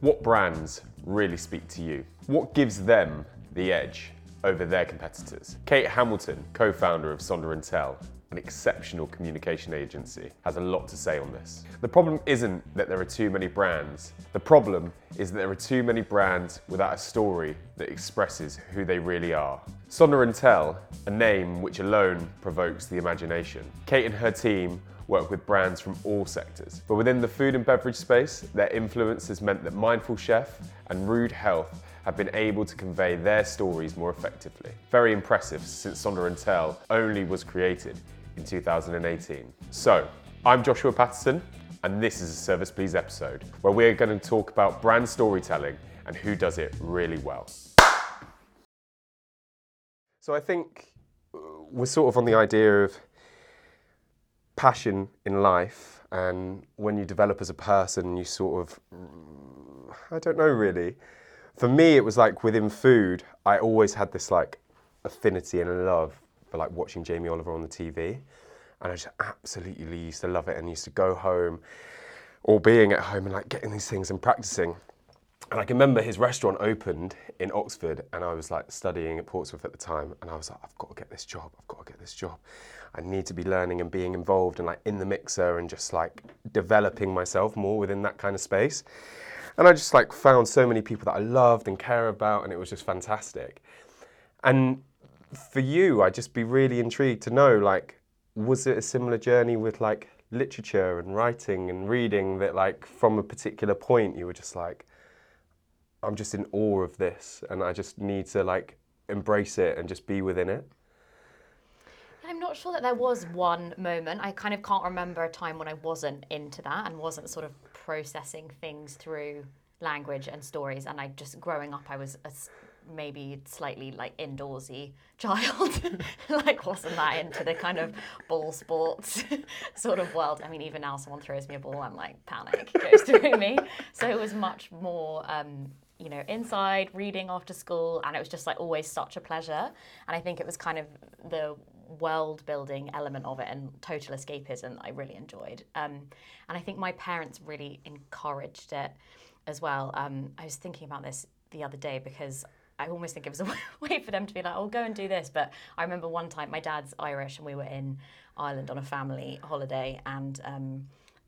What brands really speak to you? What gives them the edge over their competitors? Kate Hamilton, co founder of Sonder and Tell, an exceptional communication agency, has a lot to say on this. The problem isn't that there are too many brands, the problem is that there are too many brands without a story that expresses who they really are. Sonder and Tell, a name which alone provokes the imagination. Kate and her team work with brands from all sectors. But within the food and beverage space, their influence has meant that Mindful Chef and Rude Health have been able to convey their stories more effectively. Very impressive since Sonder and Tell only was created in 2018. So, I'm Joshua Patterson, and this is a Service Please episode where we're going to talk about brand storytelling and who does it really well. So, I think uh, we're sort of on the idea of passion in life, and when you develop as a person, you sort of, I don't know really. For me, it was like within food, I always had this like affinity and love for like watching Jamie Oliver on the TV. And I just absolutely used to love it and used to go home or being at home and like getting these things and practicing. And I can remember his restaurant opened in Oxford, and I was like studying at Portsmouth at the time, and I was like, I've got to get this job, I've got to get this job. I need to be learning and being involved and like in the mixer and just like developing myself more within that kind of space. And I just like found so many people that I loved and care about, and it was just fantastic. And for you, I'd just be really intrigued to know like, was it a similar journey with like literature and writing and reading that like from a particular point you were just like, I'm just in awe of this and I just need to like embrace it and just be within it? I'm not sure that there was one moment. I kind of can't remember a time when I wasn't into that and wasn't sort of processing things through language and stories. And I just growing up, I was a maybe slightly like indoorsy child, like wasn't that into the kind of ball sports sort of world. I mean, even now, someone throws me a ball, I'm like panic goes through me. So it was much more. Um, you know, inside reading after school, and it was just like always such a pleasure. And I think it was kind of the world building element of it and total escapism that I really enjoyed. Um, and I think my parents really encouraged it as well. Um, I was thinking about this the other day because I almost think it was a way for them to be like, oh, go and do this. But I remember one time my dad's Irish and we were in Ireland on a family holiday and um,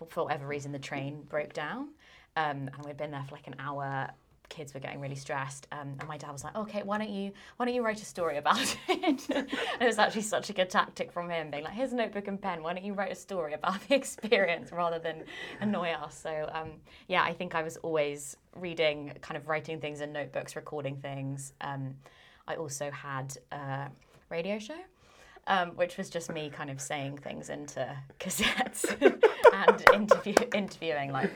for whatever reason the train broke down. Um, and we'd been there for like an hour kids were getting really stressed um, and my dad was like okay why don't you why don't you write a story about it? And it was actually such a good tactic from him being like here's a notebook and pen. Why don't you write a story about the experience rather than annoy us? So um, yeah i think i was always reading kind of writing things in notebooks recording things. Um, i also had a radio show um, which was just me kind of saying things into cassettes and interview, interviewing like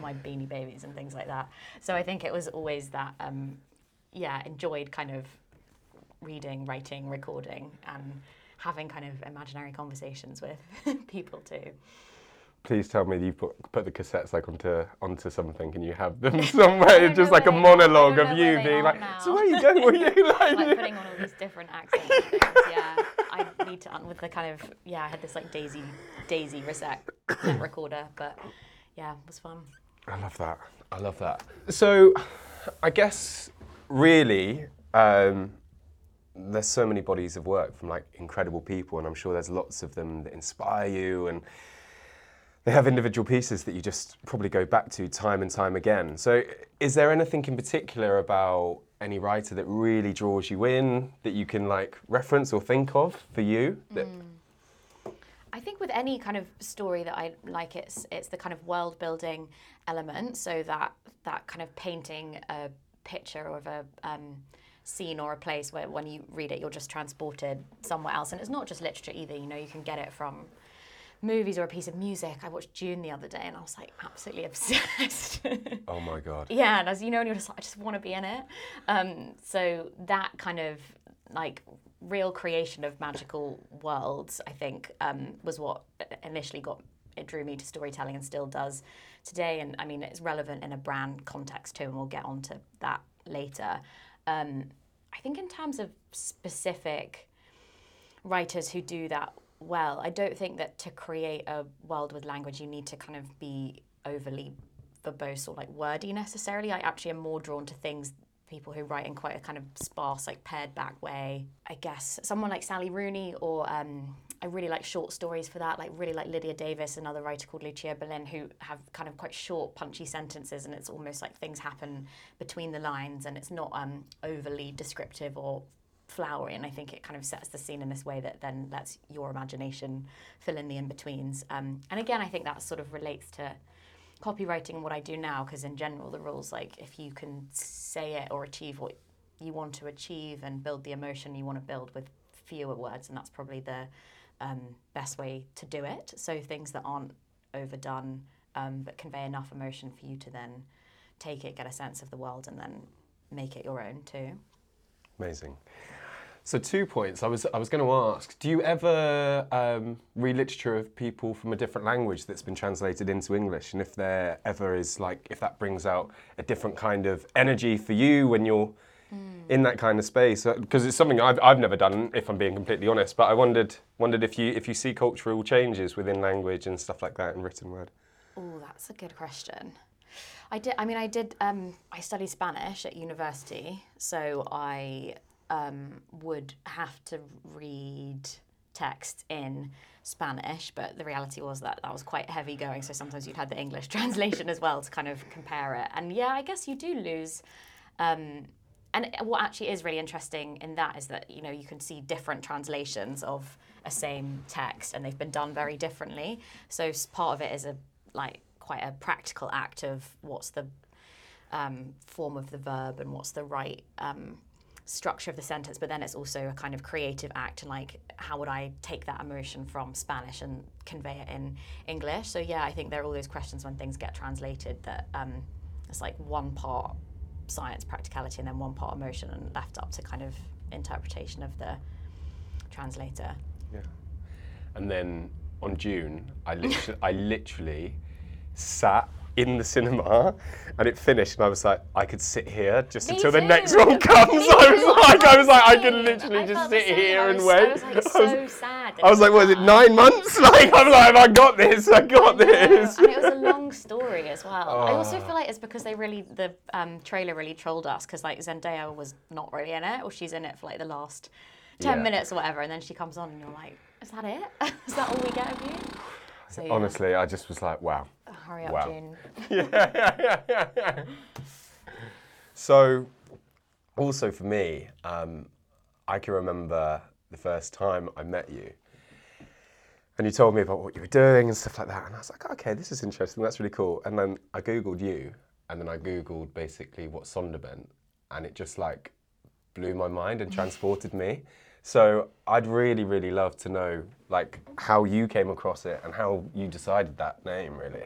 my beanie babies and things like that. So I think it was always that, um, yeah, enjoyed kind of reading, writing, recording, and having kind of imaginary conversations with people too. Please tell me that you put put the cassettes like onto onto something and you have them somewhere, just like a where they are. I monologue of you being like, now. so where are you going? Were you like, like putting on all these different accents. yeah, I need to un- with the kind of yeah. I had this like Daisy Daisy reset recorder, but yeah, it was fun. I love that. I love that. So, I guess really, um, there's so many bodies of work from like incredible people, and I'm sure there's lots of them that inspire you, and they have individual pieces that you just probably go back to time and time again. So, is there anything in particular about any writer that really draws you in that you can like reference or think of for you? That I think with any kind of story that I like, it's it's the kind of world building element. So that that kind of painting a picture of a um, scene or a place where when you read it, you're just transported somewhere else. And it's not just literature either. You know, you can get it from movies or a piece of music. I watched Dune the other day, and I was like absolutely obsessed. oh my god. yeah, and as you know, and you're just like, I just want to be in it. Um, so that kind of like real creation of magical worlds, I think, um, was what initially got it drew me to storytelling and still does today. And I mean, it's relevant in a brand context too, and we'll get onto that later. Um, I think in terms of specific writers who do that well, I don't think that to create a world with language, you need to kind of be overly verbose or like wordy necessarily. I actually am more drawn to things people who write in quite a kind of sparse, like pared back way. I guess someone like Sally Rooney, or um, I really like short stories for that. Like really like Lydia Davis, another writer called Lucia Berlin, who have kind of quite short, punchy sentences, and it's almost like things happen between the lines, and it's not um, overly descriptive or flowery and I think it kind of sets the scene in this way that then lets your imagination fill in the in-betweens. Um, and again I think that sort of relates to copywriting and what I do now because in general the rules like if you can say it or achieve what you want to achieve and build the emotion you want to build with fewer words and that's probably the um, best way to do it. So things that aren't overdone um, but convey enough emotion for you to then take it get a sense of the world and then make it your own too. Amazing. So two points. I was I was going to ask. Do you ever um, read literature of people from a different language that's been translated into English, and if there ever is like if that brings out a different kind of energy for you when you're mm. in that kind of space? Because uh, it's something I've, I've never done, if I'm being completely honest. But I wondered wondered if you if you see cultural changes within language and stuff like that in written word. Oh, that's a good question. I did. I mean, I did. Um, I studied Spanish at university, so I um, would have to read text in Spanish, but the reality was that that was quite heavy going. So sometimes you'd had the English translation as well to kind of compare it. And yeah, I guess you do lose. Um, and what actually is really interesting in that is that you know you can see different translations of a same text, and they've been done very differently. So part of it is a like quite a practical act of what's the um, form of the verb and what's the right um, structure of the sentence, but then it's also a kind of creative act and like how would I take that emotion from Spanish and convey it in English? So yeah, I think there are all those questions when things get translated that um, it's like one part science, practicality, and then one part emotion, and left up to kind of interpretation of the translator. Yeah, and then on Dune, I literally, I literally sat in the cinema and it finished and I was like, I could sit here just Me until too. the next one comes. Me I was too. like, I was like, I could literally I just sit here and wait. I was like so sad. I was like, was it nine months? Like, I'm like, I got this, I got I this. And it was a long story as well. I also feel like it's because they really, the um, trailer really trolled us because like Zendaya was not really in it or she's in it for like the last 10 yeah. minutes or whatever and then she comes on and you're like, is that it? is that all we get of you? So, yeah. Honestly, I just was like, wow. Hurry up, wow. Dune. yeah, yeah, yeah, yeah. So, also for me, um, I can remember the first time I met you. And you told me about what you were doing and stuff like that. And I was like, okay, this is interesting. That's really cool. And then I Googled you. And then I Googled basically what Sonder meant. And it just like blew my mind and transported me. So I'd really, really love to know like how you came across it and how you decided that name, really.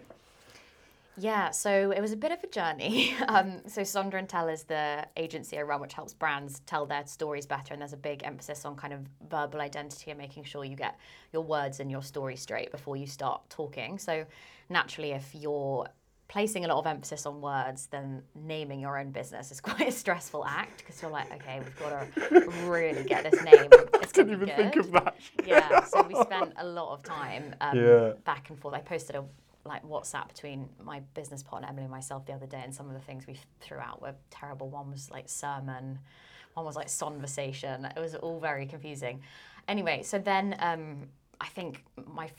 Yeah, so it was a bit of a journey. Um, so Sonder and Tell is the agency I run, which helps brands tell their stories better, and there's a big emphasis on kind of verbal identity and making sure you get your words and your story straight before you start talking. So naturally, if you're placing a lot of emphasis on words, than naming your own business is quite a stressful act because you're like, okay, we've got to really get this name. It's I didn't even good. think of that. yeah, so we spent a lot of time um, yeah. back and forth. I posted a like WhatsApp between my business partner Emily and myself the other day, and some of the things we threw out were terrible. One was like sermon, one was like conversation. It was all very confusing. Anyway, so then um, I think my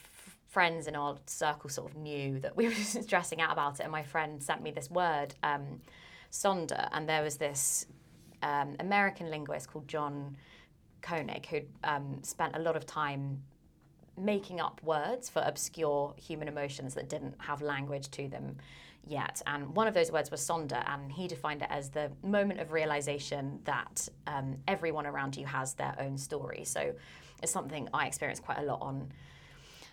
friends in our circle sort of knew that we were stressing out about it, and my friend sent me this word, um, sonder, and there was this um, American linguist called John Koenig who'd um, spent a lot of time making up words for obscure human emotions that didn't have language to them yet. And one of those words was sonder, and he defined it as the moment of realization that um, everyone around you has their own story. So it's something I experience quite a lot on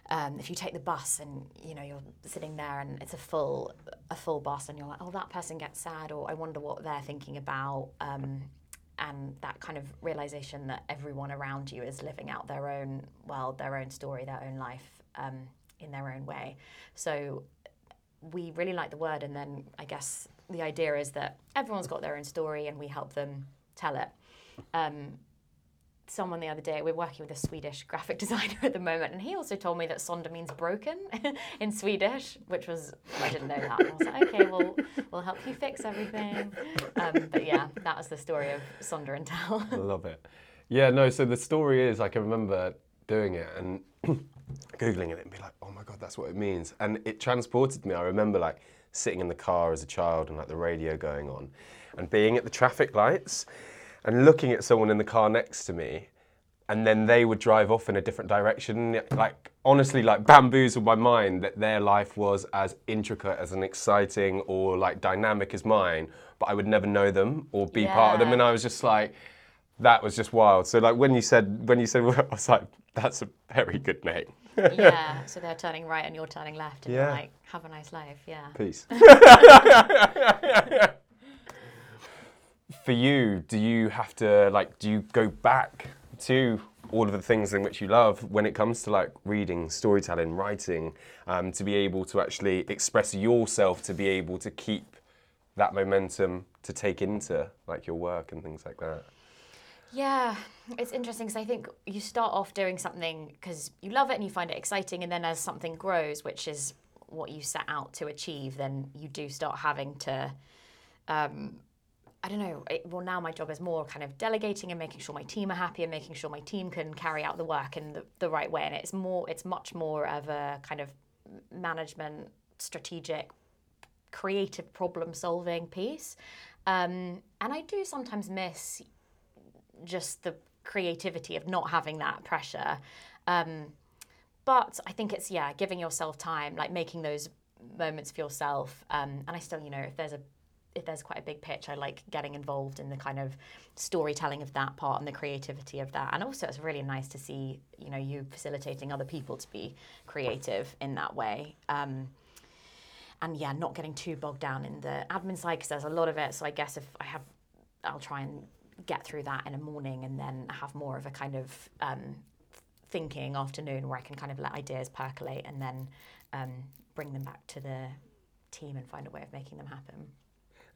um, if you take the bus and you know you're sitting there and it's a full a full bus and you're like oh that person gets sad or I wonder what they're thinking about um, and that kind of realization that everyone around you is living out their own well their own story their own life um, in their own way. So we really like the word and then I guess the idea is that everyone's got their own story and we help them tell it. Um, someone the other day. We're working with a Swedish graphic designer at the moment, and he also told me that Sonder means broken in Swedish, which was I didn't know that. I was like, okay, well, we'll help you fix everything. Um, but yeah, that was the story of Sonder and Tell. Love it. Yeah, no. So the story is, I can remember doing it and googling it and be like, oh my god, that's what it means, and it transported me. I remember like sitting in the car as a child and like the radio going on, and being at the traffic lights and looking at someone in the car next to me and then they would drive off in a different direction like honestly like bamboozled my mind that their life was as intricate as an exciting or like dynamic as mine but i would never know them or be part of them and i was just like that was just wild so like when you said when you said i was like that's a very good name yeah, so they're turning right and you're turning left, and Yeah. you're like, have a nice life. Yeah. Peace. For you, do you have to like do you go back to all of the things in which you love when it comes to like reading, storytelling, writing, um, to be able to actually express yourself, to be able to keep that momentum to take into like your work and things like that? Yeah, it's interesting because I think you start off doing something because you love it and you find it exciting, and then as something grows, which is what you set out to achieve, then you do start having to. Um, I don't know. It, well, now my job is more kind of delegating and making sure my team are happy and making sure my team can carry out the work in the, the right way. And it's more, it's much more of a kind of management, strategic, creative problem solving piece. Um, and I do sometimes miss just the creativity of not having that pressure. Um, but I think it's yeah, giving yourself time, like making those moments for yourself. Um, and I still, you know, if there's a if there's quite a big pitch, I like getting involved in the kind of storytelling of that part and the creativity of that. And also, it's really nice to see, you know, you facilitating other people to be creative in that way. Um, and yeah, not getting too bogged down in the admin side because there's a lot of it. So I guess if I have, I'll try and get through that in a morning and then have more of a kind of um, thinking afternoon where I can kind of let ideas percolate and then um, bring them back to the team and find a way of making them happen.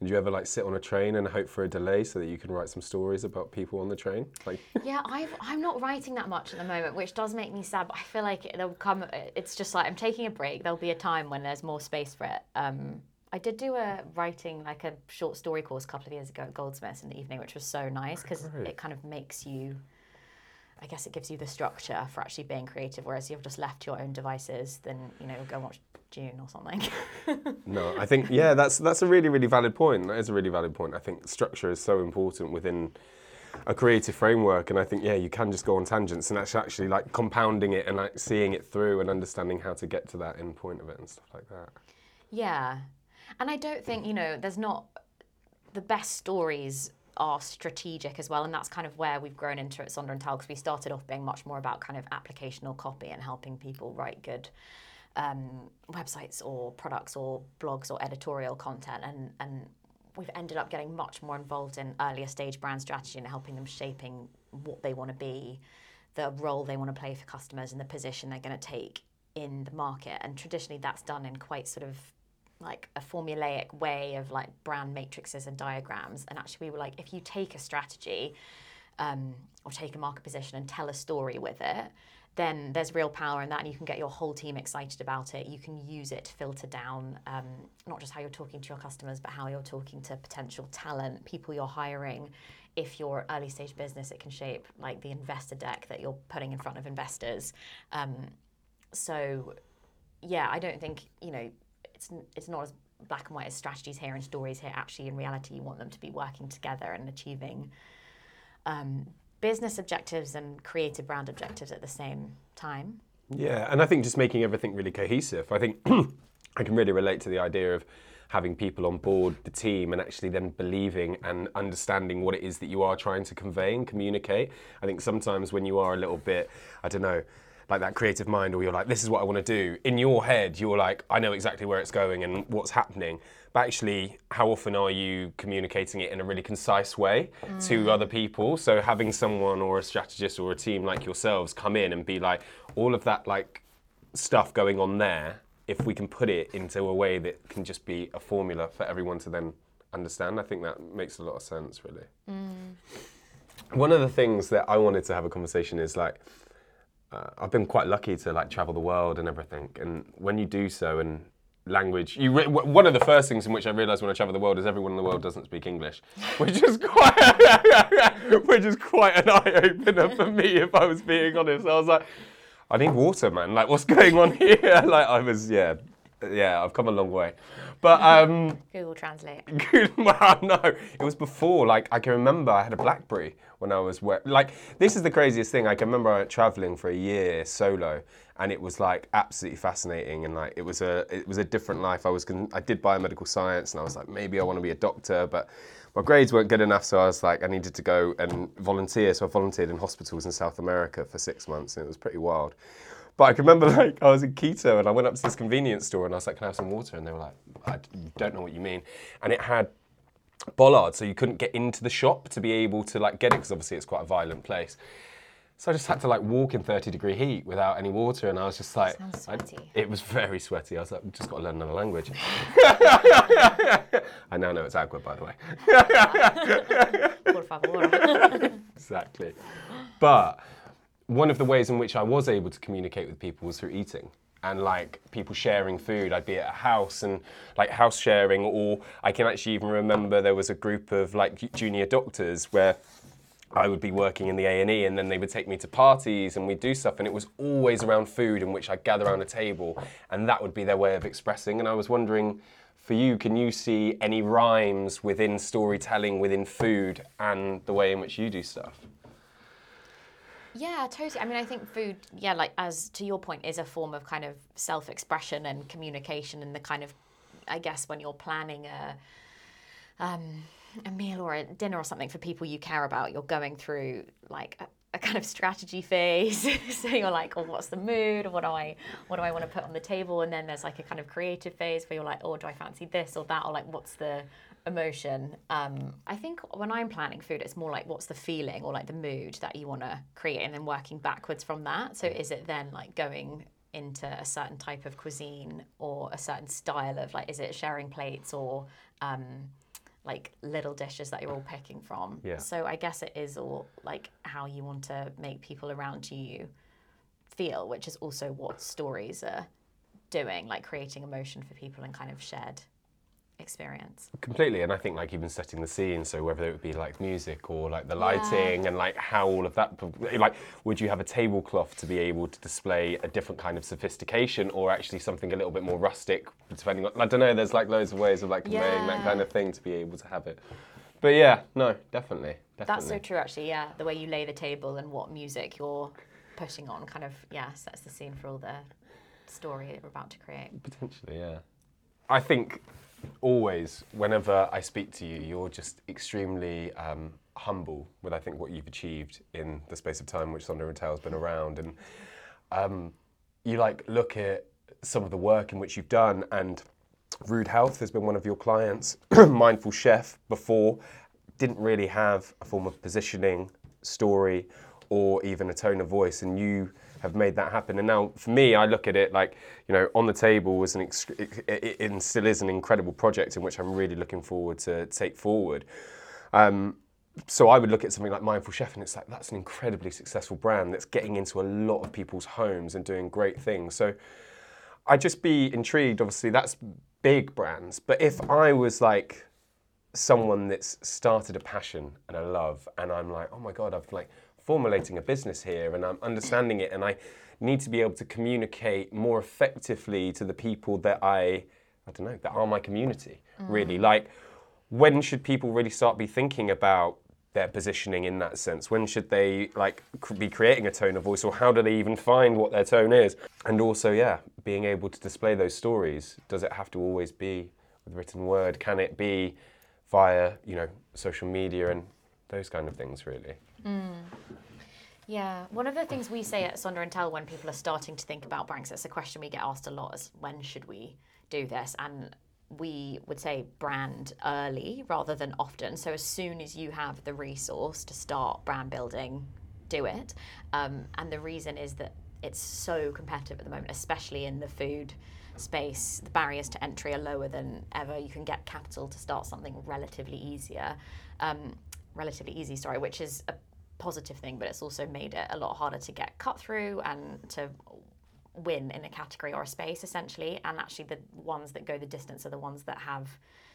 And do you ever like sit on a train and hope for a delay so that you can write some stories about people on the train? Like, Yeah, I've, I'm not writing that much at the moment, which does make me sad. But I feel like there'll come. It's just like I'm taking a break. There'll be a time when there's more space for it. Um, I did do a writing like a short story course a couple of years ago at Goldsmiths in the evening, which was so nice because Great. it kind of makes you. I guess it gives you the structure for actually being creative. Whereas you've just left to your own devices, then you know go watch Dune or something. No, I think yeah, that's that's a really really valid point. That is a really valid point. I think structure is so important within a creative framework, and I think yeah, you can just go on tangents, and that's actually like compounding it and like seeing it through and understanding how to get to that end point of it and stuff like that. Yeah. And I don't think, you know, there's not the best stories are strategic as well. And that's kind of where we've grown into at Sonder and Tell because we started off being much more about kind of applicational copy and helping people write good um, websites or products or blogs or editorial content. And, and we've ended up getting much more involved in earlier stage brand strategy and helping them shaping what they want to be, the role they want to play for customers, and the position they're going to take in the market. And traditionally, that's done in quite sort of like a formulaic way of like brand matrices and diagrams. And actually, we were like, if you take a strategy um, or take a market position and tell a story with it, then there's real power in that, and you can get your whole team excited about it. You can use it to filter down um, not just how you're talking to your customers, but how you're talking to potential talent, people you're hiring. If you're early stage business, it can shape like the investor deck that you're putting in front of investors. Um, so, yeah, I don't think you know it's it's not as black and white as strategies here and stories here. Actually, in reality, you want them to be working together and achieving um, business objectives and creative brand objectives at the same time. Yeah, and I think just making everything really cohesive. I think I can really relate to the idea of having people on board the team and actually then believing and understanding what it is that you are trying to convey and communicate. I think sometimes when you are a little bit, I don't know, like that creative mind, or you're like, this is what I want to do, in your head, you're like, I know exactly where it's going and what's happening. But actually, how often are you communicating it in a really concise way to other people? So having someone or a strategist or a team like yourselves come in and be like, all of that like stuff going on there, if we can put it into a way that can just be a formula for everyone to then understand, I think that makes a lot of sense, really. one of the things that I wanted to have a conversation is like, uh, I've been quite lucky to like travel the world and everything. And when you do so, and language, you re- w- one of the first things in which I realised when I travel the world is everyone in the world doesn't speak English, which is quite, which is quite an eye opener for me if I was being honest. I was like, I need water, man. Like, what's going on here? Like, I was, yeah, yeah, I've come a long way. But um, Google Translate. well, no, it was before. Like I can remember, I had a BlackBerry when I was like this is the craziest thing. I can remember traveling for a year solo, and it was like absolutely fascinating. And like it was a it was a different life. I was con- I did biomedical science, and I was like maybe I want to be a doctor, but my grades weren't good enough, so I was like I needed to go and volunteer. So I volunteered in hospitals in South America for six months, and it was pretty wild. But I can remember like I was in Quito and I went up to this convenience store and I was like, "Can I have some water?" And they were like, "I don't know what you mean." And it had bollards, so you couldn't get into the shop to be able to like get it because obviously it's quite a violent place. So I just had to like walk in 30 degree heat without any water, and I was just like, Sounds I- it was very sweaty. I was like, just got to learn another language. I now know it's agua, by the way. Por favor. exactly. But one of the ways in which I was able to communicate with people was through eating and like people sharing food. I'd be at a house and like house sharing, or I can actually even remember there was a group of like junior doctors where I would be working in the A and E, and then they would take me to parties, and we'd do stuff, and it was always around food, in which I'd gather around a table, and that would be their way of expressing. And I was wondering, for you, can you see any rhymes within storytelling, within food, and the way in which you do stuff? Yeah, totally. I mean, I think food, yeah, like as to your point, is a form of kind of self expression and communication, and the kind of, I guess, when you're planning a, um, a meal or a dinner or something for people you care about, you're going through like a, a kind of strategy phase. so you're like, oh, what's the mood? What do I, what do I want to put on the table? And then there's like a kind of creative phase where you're like, oh, do I fancy this or that? Or like, what's the emotion. Um, I think when I'm planning food, it's more like what's the feeling or like the mood that you want to create, and then working backwards from that. So is it then like going into a certain type of cuisine or a certain style of like, is it sharing plates or um, like little dishes that you're all picking from? Yeah. So I guess it is all like how you want to make people around you feel, which is also what stories are doing, like creating emotion for people and kind of shared experience. Completely, and I think like even setting the scene. So whether it would be like music or like the lighting and like how all of that, like would you have a tablecloth to be able to display a different kind of sophistication, or actually something a little bit more rustic, depending on I don't know. There's like loads of ways of like conveying that kind of thing to be able to have it. But yeah, no, definitely, definitely. That's so true, actually. Yeah, the way you lay the table and what music you're putting on kind of yeah sets the scene for all the story we're about to create. Potentially, yeah. I think always, whenever I speak to you, you're just extremely um, humble with I think what you've achieved in the space of time which Sonder and Tell's been around, and um, you like look at some of the work in which you've done, and Rude Health has been one of your clients. Mindful Chef before didn't really have a form of positioning, story, or even a tone of voice, and you have made that happen. And now, for me, I look at it like you know, on the table was an ex- it, it, it still is an incredible project in which I'm really looking forward to take forward. Um, so I would look at something like Mindful Chef, and it's like that's an incredibly successful brand that's getting into a lot of people's homes and doing great things. So I'd just be intrigued. Obviously, that's big brands, but if I was like someone that's started a passion and a love, and I'm like, oh my god, I've like formulating a business here, and I'm understanding it, and I need to be able to communicate more effectively to the people that I, I don't know, that are my community. Mm. Really, like when should people really start be thinking about their positioning in that sense? When should they like cr- be creating a tone of voice, or how do they even find what their tone is? And also, yeah, being able to display those stories. Does it have to always be with written word? Can it be via you know social media and those kind of things? Really. Yeah, one of the things we say at Sonder and Tell when people are starting to think about brands, it's a question we get asked a lot: is when should we do this? And we would say brand early rather than often. So as soon as you have the resource to start brand building, do it. Um, and the reason is that it's so competitive at the moment, especially in the food space. The barriers to entry are lower than ever. You can get capital to start something relatively easier, um, relatively easy. Sorry, which is a positive thing, but it's also made it a lot harder to get cut through and to win in a category or a space essentially. And actually, the ones that go the distance are the ones that have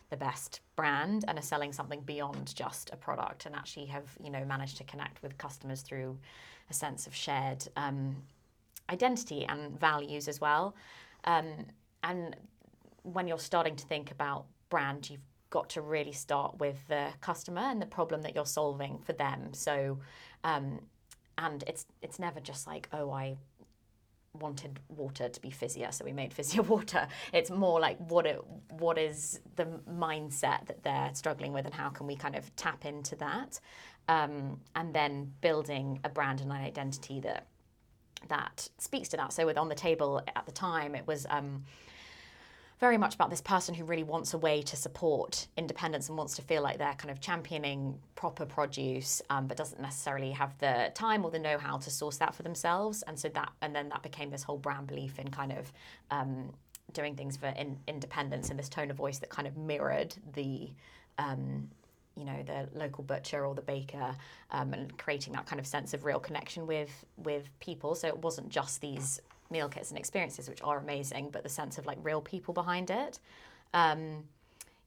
the best brand and are selling something beyond just a product and actually have you know managed to connect with customers through a sense of shared um, identity and values as well. Um, and when you're starting to think about brand, you've got to really start with the customer and the problem that you're solving for them. So, um, and it's it's never just like oh I wanted water to be fizzier, so we made fizzier water. It's more like what it what is the mindset that they're struggling with, and how can we kind of tap into that, um, and then building a brand and an identity that that speaks to that. So with on the table at the time, it was. Um, very much about this person who really wants a way to support independence and wants to feel like they're kind of championing proper produce, um, but doesn't necessarily have the time or the know-how to source that for themselves. And so that, and then that became this whole brand belief in kind of um, doing things for in, independence and this tone of voice that kind of mirrored the. Um, you know the local butcher or the baker um, and creating that kind of sense of real connection with with people so it wasn't just these meal kits and experiences, which are amazing, but the sense of like real people behind it. Um,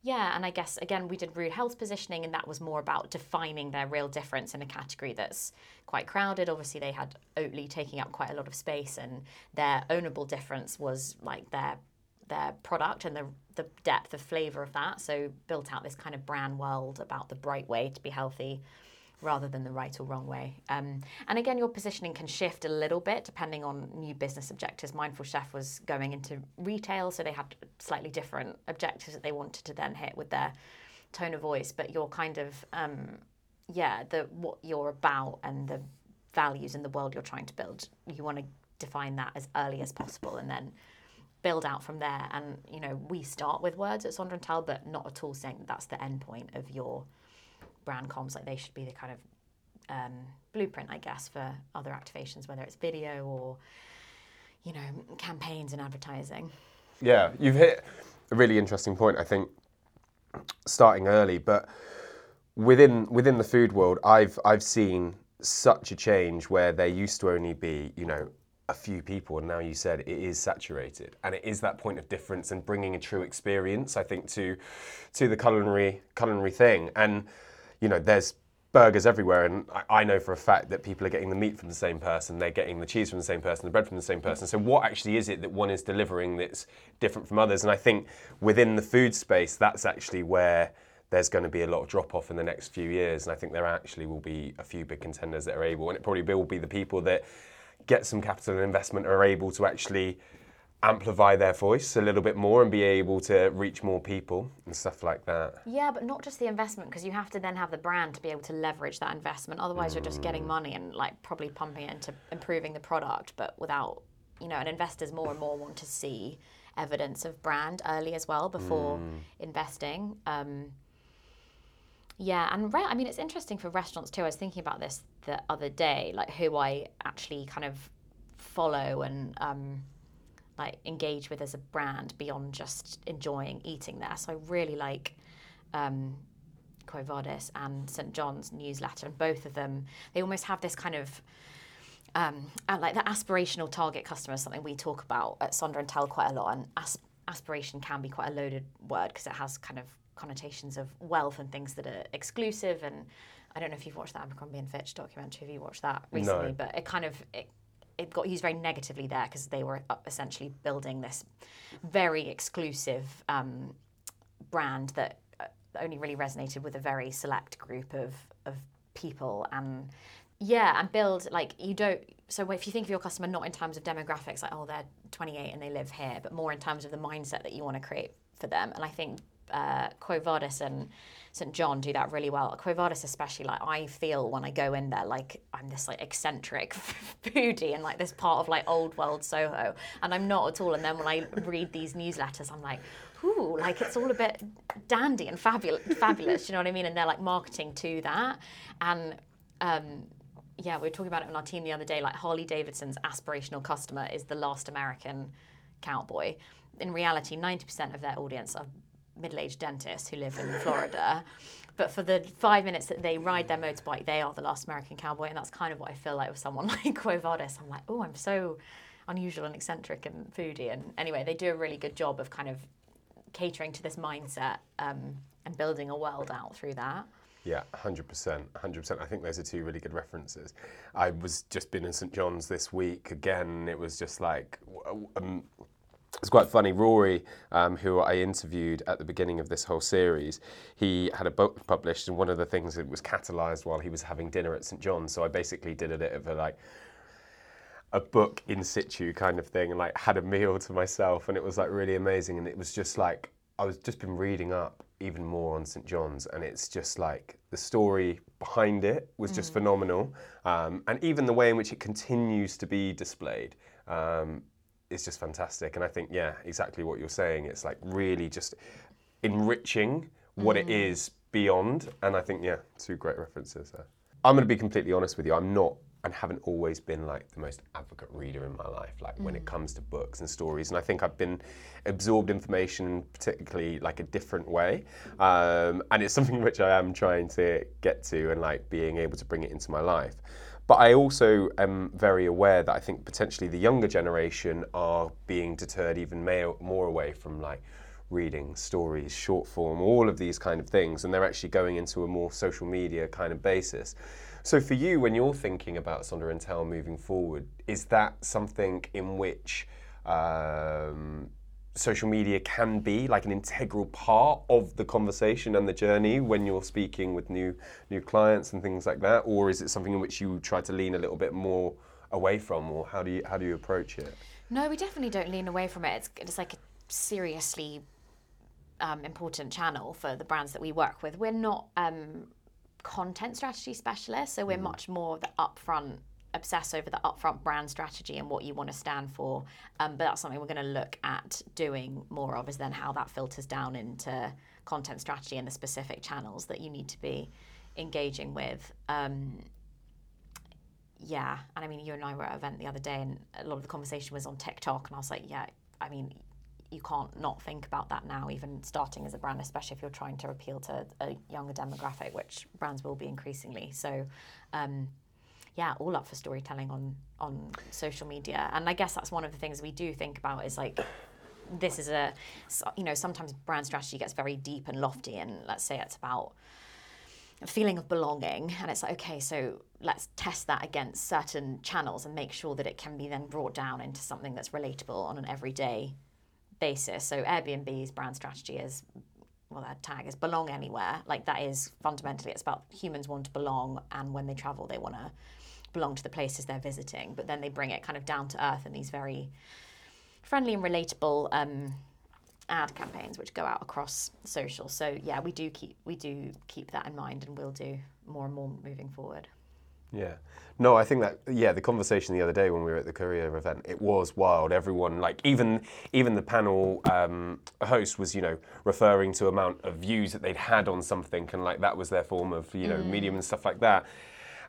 yeah, and I guess again we did rude health positioning, and that was more about defining their real difference in a category that's quite crowded. Obviously, they had Oatly taking up quite a lot of space, and their ownable difference was like their their product and the the depth of flavor of that. So built out this kind of brand world about the bright way to be healthy rather than the right or wrong way. Um, and again, your positioning can shift a little bit depending on new business objectives. Mindful Chef was going into retail, so they had slightly different objectives that they wanted to then hit with their tone of voice. But you're kind of, um, yeah, the what you're about and the values in the world you're trying to build, you want to define that as early as possible, and then build out from there. And you know, we start with words at Sonder and Tell, but not at all saying that that's the end point of your brand comms, like they should be the kind of um, blueprint, I guess, for other activations, whether it's video or you know campaigns and advertising. Yeah, you've hit a really interesting point. I think starting early, but within within the food world, I've I've seen such a change where there used to only be you know a few people and now you said it is saturated and it is that point of difference and bringing a true experience i think to to the culinary culinary thing and you know, there's burgers everywhere, and I, I, know for a fact that people are getting the meat from the same person, they're getting the cheese from the same person, the bread from the same person. So, what actually is it that one is delivering that's different from others? And I think within the food space, that's actually where there's going to be a lot of drop off in the next few years. And I think there actually will be a few big contenders that are able, and it probably will be the people that get some capital and investment are able to actually amplify their voice a little bit more and be able to reach more people and stuff like that. Yeah, but not just the investment because you have to then have the brand to be able to leverage that investment. Otherwise, mm. you're just getting mm. money and like probably pumping it into improving the product, but without, you know, and investors more and more want to see evidence of brand early as well before mm. investing. Um, yeah, and re- I mean, it's interesting for restaurants too. I was thinking about this the other day, like who I actually kind of follow and um, like engage with as a brand beyond just enjoying eating there. So I really like um, Quo Vadis and St John's newsletter, and both of them they almost have this kind of um, like the aspirational target customer is something we talk about at Sonder and Tell quite a lot, and as- aspiration can be quite a loaded word because it has kind of connotations of wealth and things that are exclusive and I don't know if you've watched the Abercrombie and Fitch documentary. Have you watched that recently? No. But it kind of it it got used very negatively there because they were essentially building this very exclusive um, brand that uh, only really resonated with a very select group of of people. And yeah and build like you don't so if you think of your customer not in terms of demographics like oh they're 28 and they live here but more in terms of the mindset that you want to create for them. And i think uh, Quo Vadis and St John do that really well. Quo Vadis especially, like I feel when I go in there, like I'm this like eccentric foodie and like this part of like old world Soho, and I'm not at all. And then when I read these newsletters, I'm like, ooh, like it's all a bit dandy and fabulous, fabulous. you know what I mean? And they're like marketing to that, and um, yeah, we were talking about it on our team the other day. Like Harley Davidson's aspirational customer is the last American cowboy. In reality, 90% of their audience are middle-aged dentists who live in Florida. But for the five minutes that they ride their motorbike, they are the last American cowboy, and that's kind of what I feel like with someone like Quo Vadis. I'm like, oh, I'm so unusual and eccentric and foodie. And anyway, they do a really good job of kind of catering to this mindset um, and building a world out through that. Yeah, hundred percent, hundred percent. I think those are two really good references. I was just been in St John's this week again. It was just like, um, it's quite funny. Rory, um, who I interviewed at the beginning of this whole series, he had a book published, and one of the things that was catalysed while he was having dinner at St John's. So I basically did a bit of a like a book in situ kind of thing, and like had a meal to myself, and it was like really amazing. And it was just like I was just been reading up even more on St John's, and it's just like the story behind it was just phenomenal, um, and even the way in which it continues to be displayed um, is just fantastic. And I think, yeah, exactly what you're saying. It's like really just enriching what it is beyond, and I think, yeah, two great references there. I'm going to be completely honest with you. I'm not and haven't always been like the most advocate reader in my life like when it comes to books and stories and i think i've been absorbed information particularly like a different way um, and it's something which i am trying to get to and like being able to bring it into my life but i also am very aware that i think potentially the younger generation are being deterred even more away from like reading stories short form all of these kind of things and they're actually going into a more social media kind of basis. So for you, when you're thinking about Sonder and Tell moving forward, is that something in which um, social media can be like an integral part of the conversation and the journey when you're speaking with new new clients and things like that, or is it something in which you try to lean a little bit more away from, or how do you how do you approach it? No, we definitely don't lean away from it. It's, it's like a seriously um, important channel for the brands that we work with. We're not um, content strategy specialists, so we're much more the upfront obsess over the upfront brand strategy and what you want to stand for. Um, but that's something we're going to look at doing more of, is then how that filters down into content strategy and the specific channels that you need to be engaging with. Um, yeah, and I mean, you and I were at an event the other day, and a lot of the conversation was on TikTok, and I was like, yeah, I mean, you can't not think about that now, even starting as a brand, especially if you're trying to appeal to a younger demographic, which brands will be increasingly. So, um, yeah, all up for storytelling on on social media, and I guess that's one of the things we do think about is like. This is a, you know, sometimes brand strategy gets very deep and lofty, and let's say it's about a feeling of belonging and it's like okay so let's test that against certain channels and make sure that it can be then brought down into something that's relatable on an everyday basis so airbnb's brand strategy is well their tag is belong anywhere like that is fundamentally it's about humans want to belong and when they travel they want to belong to the places they're visiting but then they bring it kind of down to earth in these very friendly and relatable um, ad campaigns which go out across social. So yeah, we do keep we do keep that in mind, and we'll do more and more moving forward. Yeah. No, I think that yeah, the conversation the other day when we were at the Courier event, it was wild. Everyone like even even the panel um, host was you know referring to amount of views that they'd had on something, and like that was their form of you know medium and stuff like that.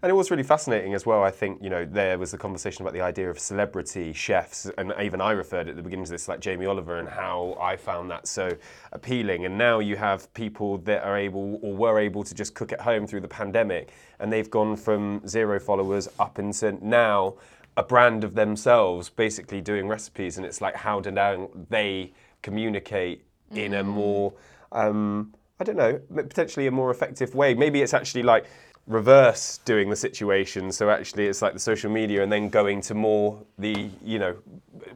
And it was really fascinating as well. I think you know there was a conversation about the idea of celebrity chefs, and even I referred at the beginning to this, like Jamie Oliver, and how I found that so appealing. And now you have people that are able or were able to just cook at home through the pandemic, and they've gone from zero followers up into now a brand of themselves, basically doing recipes. And it's like how do now they communicate in a more um, I don't know, potentially a more effective way. Maybe it's actually like reverse doing the situation. So actually, it's like the social media, and then going to more the you know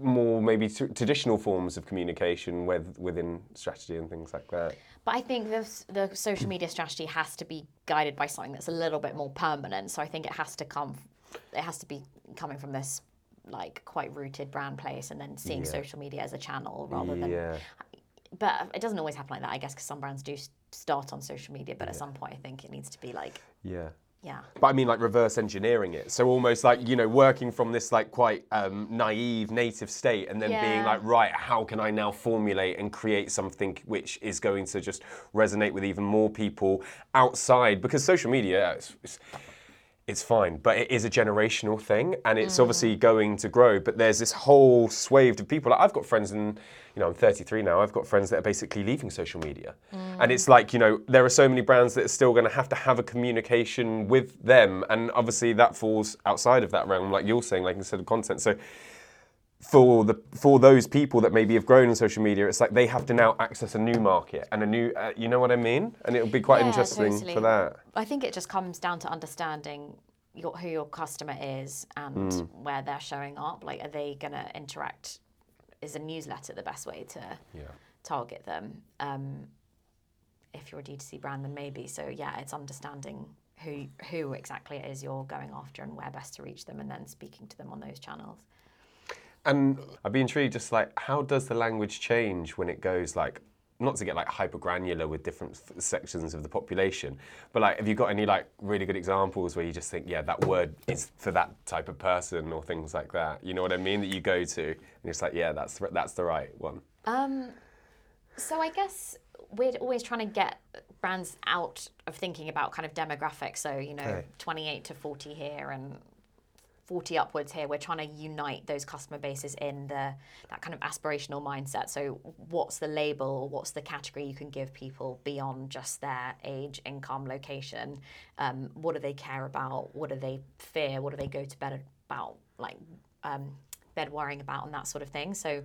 more maybe t- traditional forms of communication with within strategy and things like that. But I think the, the social media strategy has to be guided by something that's a little bit more permanent. So I think it has to come, it has to be coming from this like quite rooted brand place, and then seeing Yeah. social media as a channel rather than. Yeah. But it doesn't always happen like that, I guess, because some brands do start on social media. But at some point, I think it needs to be like, Yeah. yeah, But I mean, like reverse engineering it. So almost like you know, working from this like quite um, naive native state, and then being like, right, how can I now formulate and create something which is going to just resonate with even more people outside? Because social media, it's, it's, it's fine. But it is a generational thing, and it's mm. obviously going to grow. But there's this whole swathe of people. Like, I've got friends, and you know, I'm 33 now. I've got friends that are basically leaving social media, and it's mm. like you know, there are so many brands that are still going to have to have a communication with them, and obviously that falls outside of that realm, like you're saying, like instead of content. So for the for those people that maybe have grown in social media, it's like they have to now access a new market and a new, uh, you know what I mean? And it'll be quite Yeah, interesting totally. for that. I think it just comes down to understanding your, who your customer is and Mm. where they're showing up. Like, are they going to interact? Is a newsletter the best way to Yeah. target them? Um, if you're a D2C brand, then maybe. So yeah, it's understanding who who exactly it is you're going after and where best to reach them, and then speaking to them on those channels. And I'd be intrigued, just like how does the language change when it goes like, not to get like hyper granular with different f- sections of the population, but like, have you got any like really good examples where you just think, yeah, that word is for that type of person or things like that? You know what I mean? That you go to and it's like, yeah, that's the- that's the right one. Um, so I guess we're always trying to get brands out of thinking about kind of demographics. So you know, Okay. 28 to 40 here and 40 upwards here. We're trying to unite those customer bases in the that kind of aspirational mindset. So what's the label what's the category you can give people beyond just their age, income, location? Um, what do they care about? What do they fear? What do they go to bed about? Like um, bed worrying about and that sort of thing. So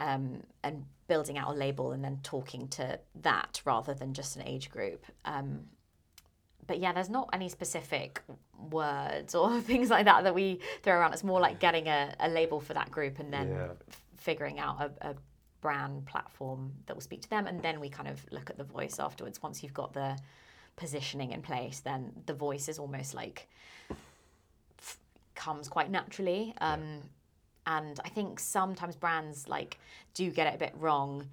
um, and building out a label and then talking to that rather than just an age group. Um, but yeah, there's not any specific words or things like that that we throw around. It's more like getting a, a label for that group and then Yeah. f- figuring out a, a brand platform that will speak to them. And then we kind of look at the voice afterwards. Once you've got the positioning in place, then the voice is almost like f- comes quite naturally. Um, and I think sometimes brands like do get it a bit wrong.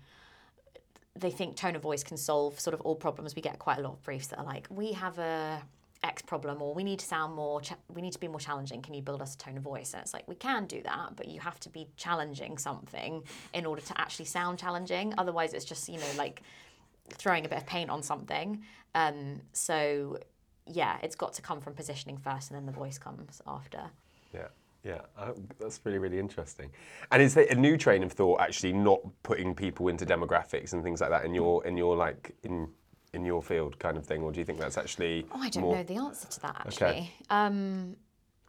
They think tone of voice can solve sort of all problems. We get quite a lot of briefs that are like, we have a X problem, or we need to sound more, we need to be more challenging. Can you build us a tone of voice? And it's like we can do that, but you have to be challenging something in order to actually sound challenging. Otherwise, it's just you know like throwing a bit of paint on something. Um, so yeah, it's got to come from positioning first, and then the voice comes after. Yeah, yeah, uh, that's really, really interesting. And is there a new train of thought actually not putting people into demographics and things like that in your in your like in in your field kind of thing, or do you think that's actually Oh, I don't more, know the answer to that Okay. actually. Um,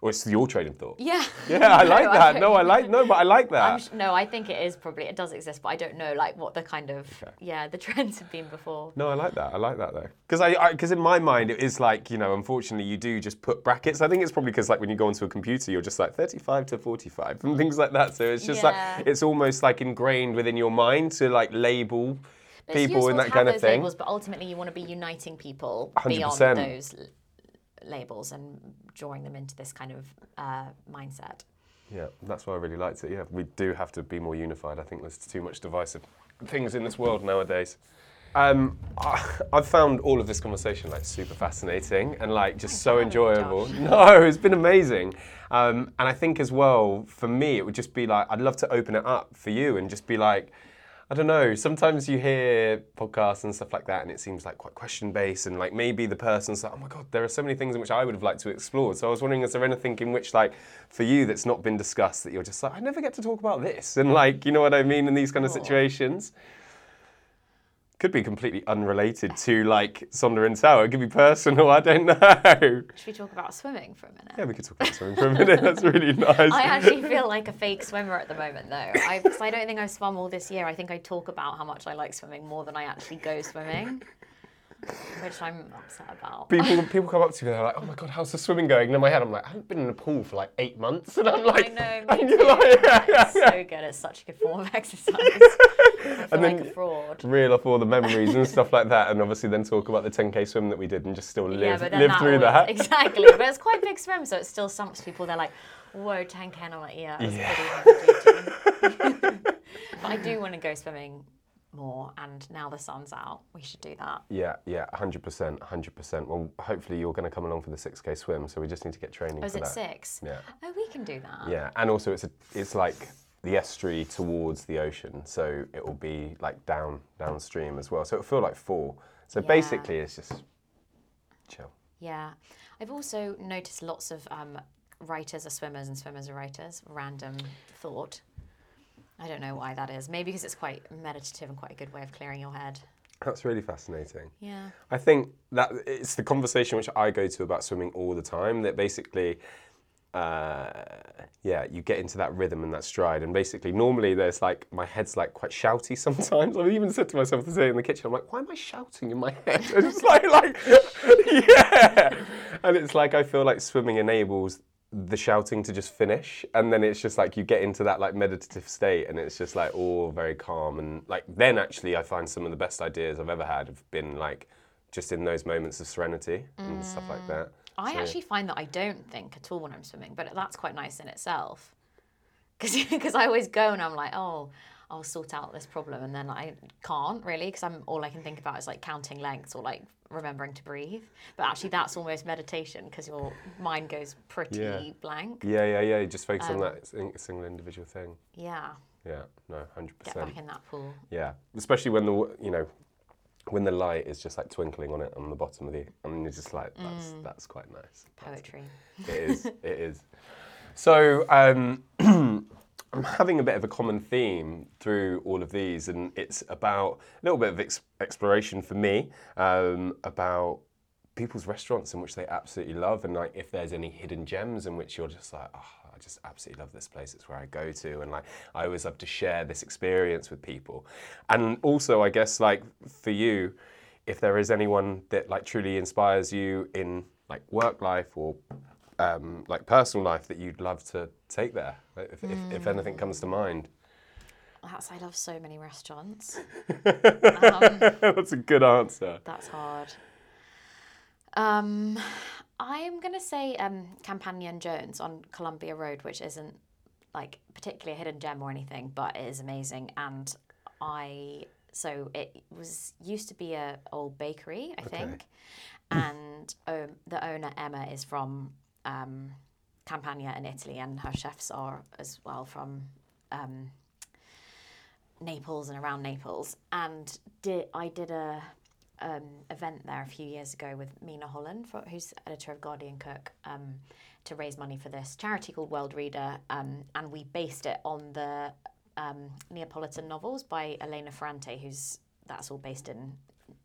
or it's your train of thought? yeah. Yeah, I No, like that. don't No, I like no, but I like that. sh- no, I think it is probably it does exist, but I don't know like what the kind of yeah the trends have been before. No, I like that. I like that though, because I because in my mind it is like you know, unfortunately you do just put brackets. I think it's probably because like when you go onto a computer, you're just like 35 to 45 and things like that. So it's just Yeah. like it's almost like ingrained within your mind to like label But people and that kind of thing. labels, but ultimately you want to be uniting people 100%. beyond those labels and drawing them into this kind of uh, mindset. Yeah, that's why I really liked it. Yeah, we do have to be more unified. I think there's too much divisive things in this world nowadays. Um, I, I've found all of this conversation like super fascinating and like just so for having me, enjoyable. No, it's been amazing. Um, and I think as well, for me, it would just be like, I'd love to open it up for you and just be like, I don't know. Sometimes you hear podcasts and stuff like that, and it seems like quite question based, and like maybe the person's like, "Oh my god, there are so many things in which I would have liked to explore." So I was wondering, is there anything in which, like, for you, that's not been discussed that you're just like, I never get to talk about this, and like, you know what I mean, in these kind of Sure. situations. Could be completely unrelated to like Sonder and Tell. It could be personal. I don't know. Should we talk about swimming for a minute? Yeah, we could talk about swimming for a minute. That's really nice. I actually feel like a fake swimmer at the moment, though. I, 'cause I don't think I've swum all this year. I think I talk about how much I like swimming more than I actually go swimming, which I'm upset about. people people come up to me and they're like, "Oh my god, how's the swimming going?" And in my head, I'm like, "I haven't been in a pool for like eight months," and I'm like, I know, and me you're too. like, yeah, yeah, It's yeah. so good. It's such a good form of exercise. And like then- fraud. reel off all the memories and stuff like that, and obviously then talk about the 10k swim that we did and just still live then live that through always- that. Exactly. But it's quite a big swim, so it still stumps people. They're like, whoa, 10k. And I'm like, yeah, it was Yeah. pretty heavy but I do want to go swimming more, and now the sun's out, we should do that. Yeah, yeah, 100%, 100%. Well, hopefully you're going to come along for the 6k swim, so we just need to get training Oh, is it that. six? Yeah. Oh, we can do that. Yeah, and also it's a, it's like the estuary towards the ocean, so it will be like down downstream as well. So it'll feel like four. So Yeah. basically, it's just chill. Yeah. I've also noticed lots of um, writers are swimmers and swimmers are writers. Random thought. I don't know why that is. Maybe because it's quite meditative and quite a good way of clearing your head. That's really fascinating. Yeah. I think that it's the conversation which I go to about swimming all the time. That basically, uh, yeah, you get into that rhythm and that stride, and basically, normally there's like my head's like quite shouty sometimes. I've even said to myself today in the kitchen, I'm like, why am I shouting in my head? And it's like, like, yeah, and it's like I feel like swimming enables the shouting to just finish. And then it's just like you get into that like meditative state and it's just like all very calm. And like then actually i find some of the best ideas i've ever had have been like just in those moments of serenity and stuff like that I So- actually find that I don't think at all when I'm swimming, but that's quite nice in itself. Because I always go and I'm like, oh, I'll sort out this problem, and then I can't really because I'm all I can think about is like counting lengths or like remembering to breathe. But actually, that's almost meditation because your mind goes pretty Yeah. blank. yeah yeah yeah you just focus Um, on that single individual thing Yeah, yeah no 100% get back in that pool. yeah especially when the you know when the light is just like twinkling on it on the bottom of the and you're just like that's Mm. that's quite nice Poetry. It is. it is. So um, I'm having a bit of a common theme through all of these, and it's about a little bit of ex- exploration for me um, about people's restaurants in which they absolutely love, and like if there's any hidden gems in which you're just like, oh, I just absolutely love this place. It's where I go to, and like I always love to share this experience with people. And also, I guess like for you, if there is anyone that like truly inspires you in like work life or um, like personal life that you'd love to take there, if, if, if hmm. anything comes to mind. That's I love so many restaurants. Um, That's a good answer. That's hard. Um, I'm gonna say um, Campania and Jones on Columbia Road, which isn't like particularly a hidden gem or anything, but it is amazing. And I so it was used to be a old bakery, I think, and um, the owner Emma is from um, Campania in Italy, and her chefs are as well from. Um, Naples and around Naples, and did I did a um, event there a few years ago with Mina Holland, for, who's editor of Guardian Cook, um, to raise money for this charity called Worldreader, um, and we based it on the um, Neapolitan novels by Elena Ferrante, who's that's all based in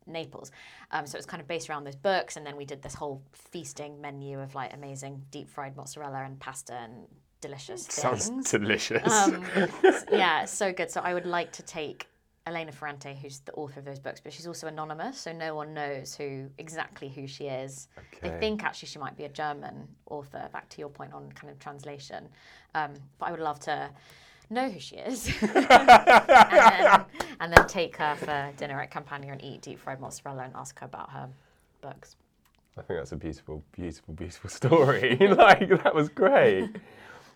Naples. Um, so it's kind of based around those books, and then we did this whole feasting menu of like amazing deep fried mozzarella and pasta and delicious Sounds things. delicious. Um, yeah, so good. So I would like to take Elena Ferrante, who's the author of those books, but she's also anonymous, so no one knows who exactly who she is. They think actually she might be a German author. Back to your point on kind of translation, um, but I would love to know who she is, and, then, and then take her for dinner at Campania and eat deep fried mozzarella and ask her about her books. I think that's a beautiful, beautiful, beautiful story. like that was great.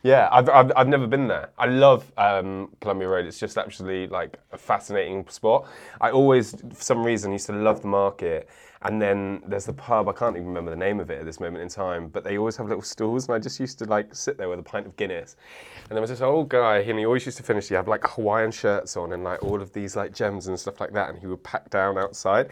Yeah, I've, I've, I've never been there. I love um, Columbia Road. It's just actually like a fascinating spot. I always, for some reason, used to love the market. And then there's the pub. I can't even remember the name of it at this moment in time. But they always have little stalls, and I just used to like sit there with a pint of Guinness. And there was this old guy, and he always used to finish. He had like Hawaiian shirts on and like all of these like gems and stuff like that. And he would pack down outside.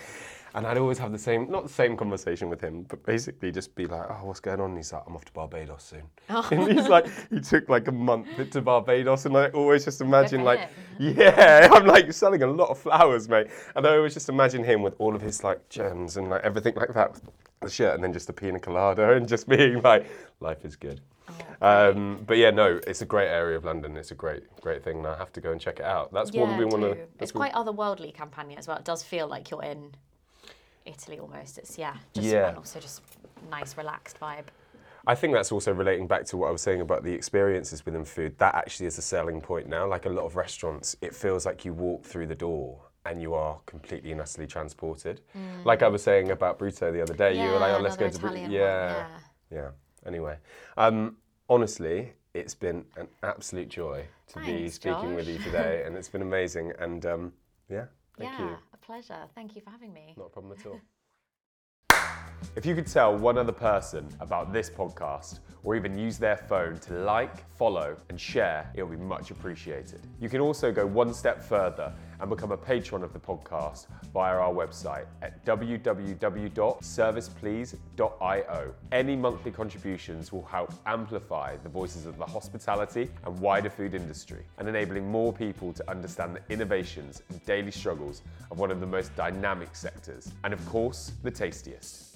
And I'd always have the same, not the same conversation with him, but basically just be like, oh, what's going on? And he's like, I'm off to Barbados soon. And he's like, he took like a month to Barbados. And I always just imagine like, him. yeah, I'm like selling a lot of flowers, mate. And I always just imagine him with all of his like gems and like everything like that, the shirt and then just a pina colada and just being like, life is good. Um, but yeah, no, it's a great area of London. It's a great, great thing. And I have to go and check it out. That's one we want to. It's quite otherworldly Campania as well. It does feel like you're in Italy almost. It's yeah, just Yeah. and also just nice, relaxed vibe. I think that's also relating back to what I was saying about the experiences within food. That actually is a selling point now. Like a lot of restaurants, it feels like you walk through the door and you are completely and utterly transported. Like I was saying about Brutto the other day, you were like, "Oh, let's go to Brutto." Yeah, yeah. yeah. Anyway, um, honestly, it's been an absolute joy to be Thanks, speaking with you today, and it's been amazing. And um, yeah, thank yeah, you. Pleasure. Thank you for having me. Not a problem at all. If you could tell one other person about this podcast, or even use their phone to like, follow, and share, it will be much appreciated. You can also go one step further and become a patron of the podcast via our website at www.serviceplease.io. Any monthly contributions will help amplify the voices of the hospitality and wider food industry and enabling more people to understand the innovations and daily struggles of one of the most dynamic sectors, and of course, the tastiest.